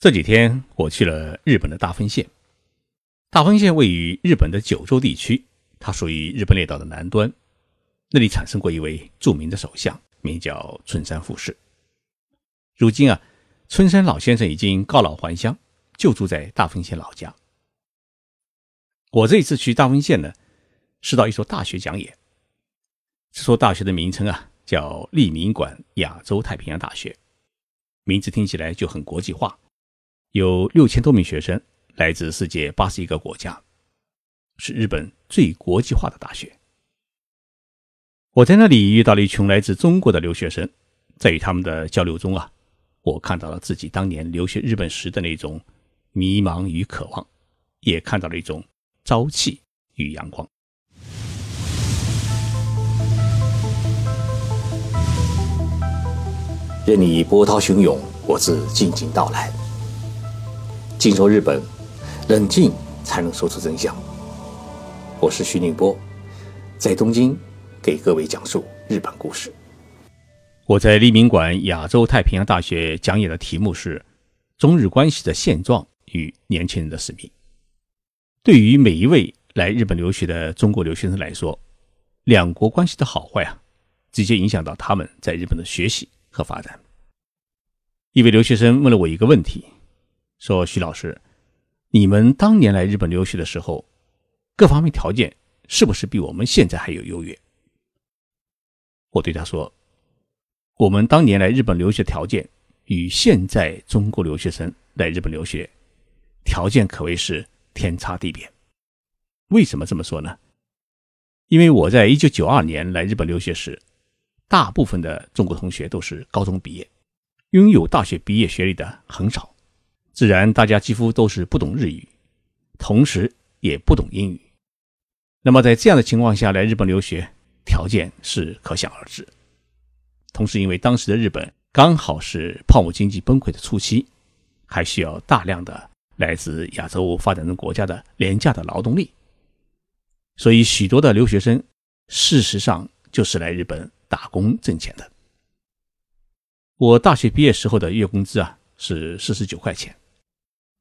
这几天我去了日本的大分县。大分县位于日本的九州地区，它属于日本列岛的南端。那里产生过一位著名的首相，名叫春山富士。如今啊，春山老先生已经告老还乡，就住在大分县老家。我这一次去大分县呢，是到一所大学讲演。这所大学的名称啊，叫立民馆亚洲太平洋大学，名字听起来就很国际化。有六千多名学生，来自世界八十一个国家，是日本最国际化的大学。我在那里遇到了一群来自中国的留学生，在与他们的交流中啊，我看到了自己当年留学日本时的那种迷茫与渴望，也看到了一种朝气与阳光。任你波涛汹涌，我自静静到来。静说日本，冷静才能说出真相。我是徐宁波，在东京给各位讲述日本故事。我在立民馆亚洲太平洋大学讲演的题目是“中日关系的现状与年轻人的使命”。对于每一位来日本留学的中国留学生来说，两国关系的好坏啊，直接影响到他们在日本的学习和发展。一位留学生问了我一个问题。说徐老师，你们当年来日本留学的时候，各方面条件是不是比我们现在还有优越？我对他说，我们当年来日本留学条件与现在中国留学生来日本留学条件可谓是天差地别。为什么这么说呢？因为我在一九九二年来日本留学时，大部分的中国同学都是高中毕业，拥有大学毕业学历的很少。自然，大家几乎都是不懂日语，同时也不懂英语。那么，在这样的情况下来日本留学，条件是可想而知。同时，因为当时的日本刚好是泡沫经济崩溃的初期，还需要大量的来自亚洲发展中国家的廉价的劳动力，所以许多的留学生事实上就是来日本打工挣钱的。我大学毕业时候的月工资啊是四十九块钱。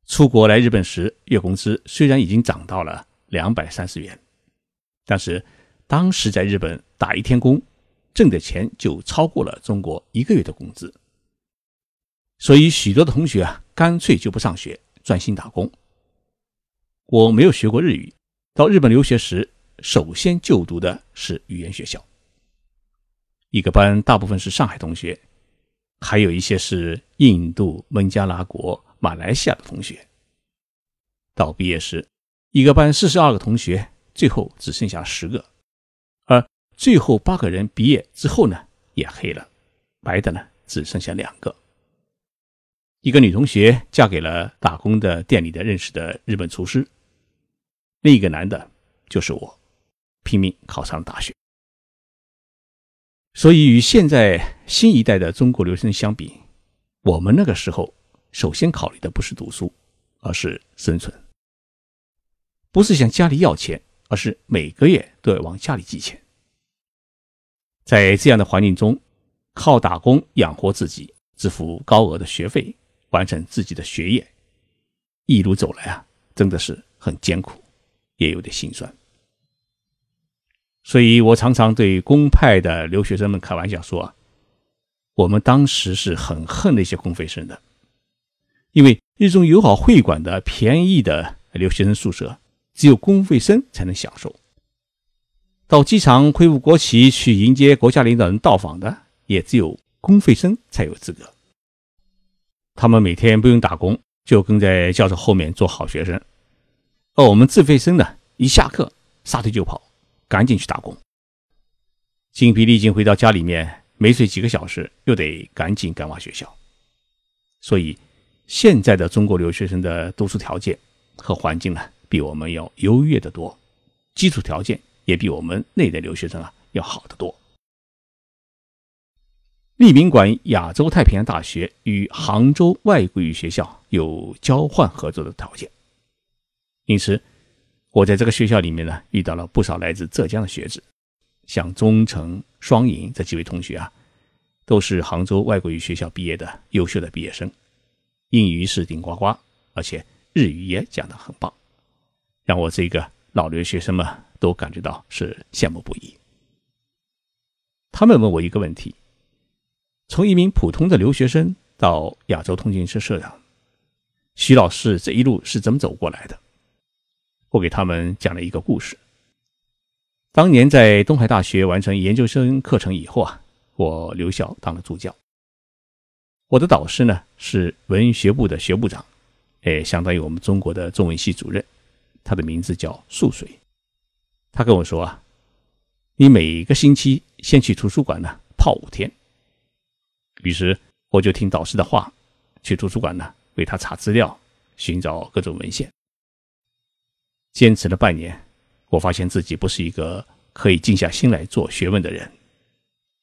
出国来日本时，月工资虽然已经涨到了两百三十元，但是当时在日本打一天工，挣的钱就超过了中国一个月的工资。所以许多的同学啊，干脆就不上学，专心打工。我没有学过日语，到日本留学时，首先就读的是语言学校。一个班大部分是上海同学，还有一些是印度、孟加拉国。马来西亚的同学，到毕业时，一个班四十二个同学，最后只剩下十个，而最后八个人毕业之后呢，也黑了，白的呢只剩下两个。一个女同学嫁给了打工的店里的认识的日本厨师，另一个男的就是我，拼命考上了大学。所以与现在新一代的中国留学生相比，我们那个时候。首先考虑的不是读书，而是生存。不是向家里要钱，而是每个月都要往家里寄钱。在这样的环境中，靠打工养活自己，支付高额的学费，完成自己的学业，一路走来啊，真的是很艰苦，也有点心酸。所以我常常对公派的留学生们开玩笑说啊，我们当时是很恨那些公费生的。因为日中友好会馆的便宜的留学生宿舍，只有公费生才能享受。到机场挥舞国旗去迎接国家领导人到访的，也只有公费生才有资格。他们每天不用打工，就跟在教授后面做好学生。而我们自费生呢，一下课撒腿就跑，赶紧去打工。精疲力尽回到家里面，没睡几个小时，又得赶紧赶往学校。所以。现在的中国留学生的读书条件和环境呢，比我们要优越的多，基础条件也比我们那代留学生啊要好得多。立民馆亚洲太平洋大学与杭州外国语学校有交换合作的条件，因此我在这个学校里面呢，遇到了不少来自浙江的学子，像钟诚、双赢这几位同学啊，都是杭州外国语学校毕业的优秀的毕业生。英语是顶呱呱，而且日语也讲得很棒，让我这个老留学生们都感觉到是羡慕不已。他们问我一个问题：从一名普通的留学生到亚洲通讯社社长，徐老师这一路是怎么走过来的？我给他们讲了一个故事。当年在东海大学完成研究生课程以后啊，我留校当了助教。我的导师呢是文学部的学部长，哎，相当于我们中国的中文系主任，他的名字叫素水。他跟我说啊，你每个星期先去图书馆呢泡五天。于是我就听导师的话，去图书馆呢为他查资料，寻找各种文献。坚持了半年。我发现自己不是一个可以静下心来做学问的人，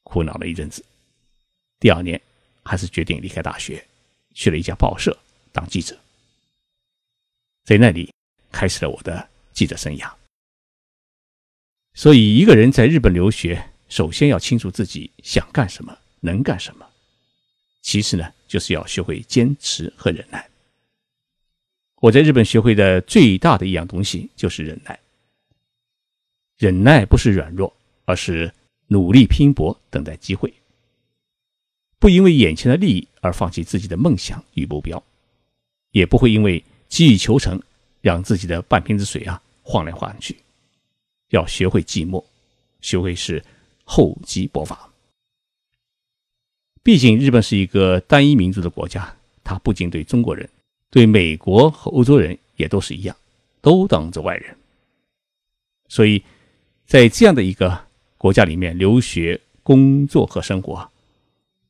苦恼了一阵子。第二年，还是决定离开大学，去了一家报社当记者。在那里，开始了我的记者生涯。所以，一个人在日本留学，首先要清楚自己想干什么，能干什么。其次呢，就是要学会坚持和忍耐。我在日本学会的最大的一样东西就是忍耐。忍耐不是软弱，而是努力拼搏，等待机会。不因为眼前的利益而放弃自己的梦想与目标，也不会因为急于求成，让自己的半瓶子水啊晃来晃去。要学会寂寞，学会是厚积薄发。毕竟日本是一个单一民族的国家，它不仅对中国人，对美国和欧洲人也都是一样，都当着外人。所以。在这样的一个国家里面留学、工作和生活，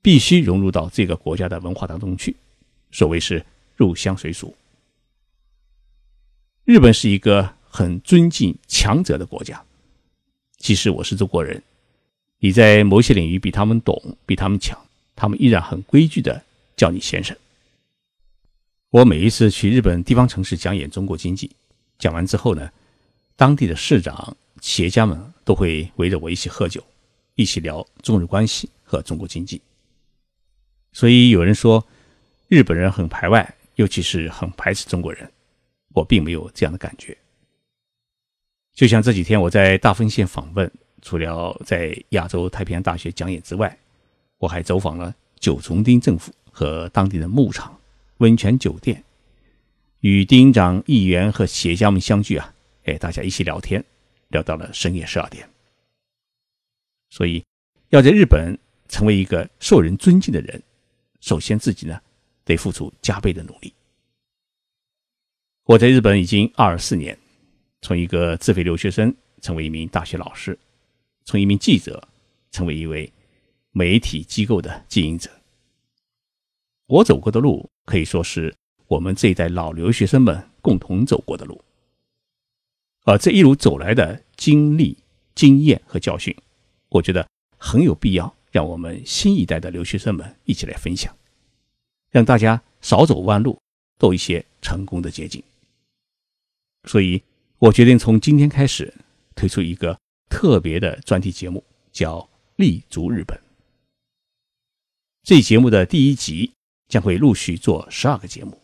必须融入到这个国家的文化当中去。所谓是入乡随俗。日本是一个很尊敬强者的国家，即使我是中国人，你在某些领域比他们懂、比他们强，他们依然很规矩的叫你先生。我每一次去日本地方城市讲演中国经济，讲完之后呢，当地的市长。企业家们都会围着我一起喝酒，一起聊中日关系和中国经济。所以有人说日本人很排外，尤其是很排斥中国人。我并没有这样的感觉。就像这几天我在大分县访问，除了在亚洲太平洋大学讲演之外，我还走访了九重町政府和当地的牧场、温泉酒店，与町长、议员和企业家们相聚啊，哎，大家一起聊天。聊到了深夜十二点，所以要在日本成为一个受人尊敬的人，首先自己呢得付出加倍的努力。我在日本已经二十四年，从一个自费留学生成为一名大学老师，从一名记者成为一位媒体机构的经营者。我走过的路可以说是我们这一代老留学生们共同走过的路。而这一路走来的经历、经验和教训，我觉得很有必要让我们新一代的留学生们一起来分享，让大家少走弯路，多一些成功的捷径。所以，我决定从今天开始推出一个特别的专题节目，叫《立足日本》。这节目的第一集将会陆续做十二个节目，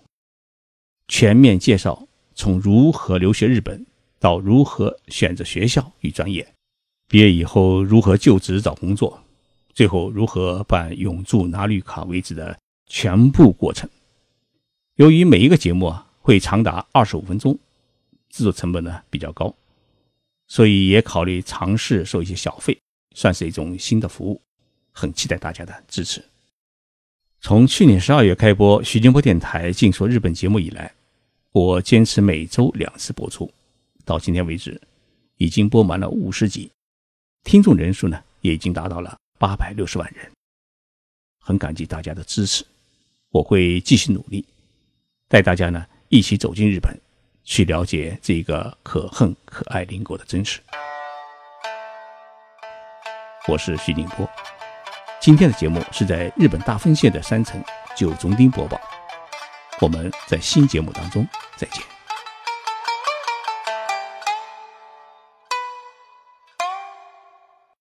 全面介绍从如何留学日本。到如何选择学校与专业，毕业以后如何就职找工作，最后如何办永驻拿绿卡为止的全部过程。由于每一个节目啊会长达二十五分钟，制作成本呢比较高，所以也考虑尝试收一些小费，算是一种新的服务。很期待大家的支持。从去年十二月开播徐金波电台《静说日本》节目以来，我坚持每周两次播出。到今天为止，已经播满了五十集，听众人数呢也已经达到了八百六十万人。很感激大家的支持，我会继续努力，带大家呢一起走进日本，去了解这个可恨可爱邻国的真实。我是徐宁波，今天的节目是在日本大分县的山城九重町播报。我们在新节目当中再见。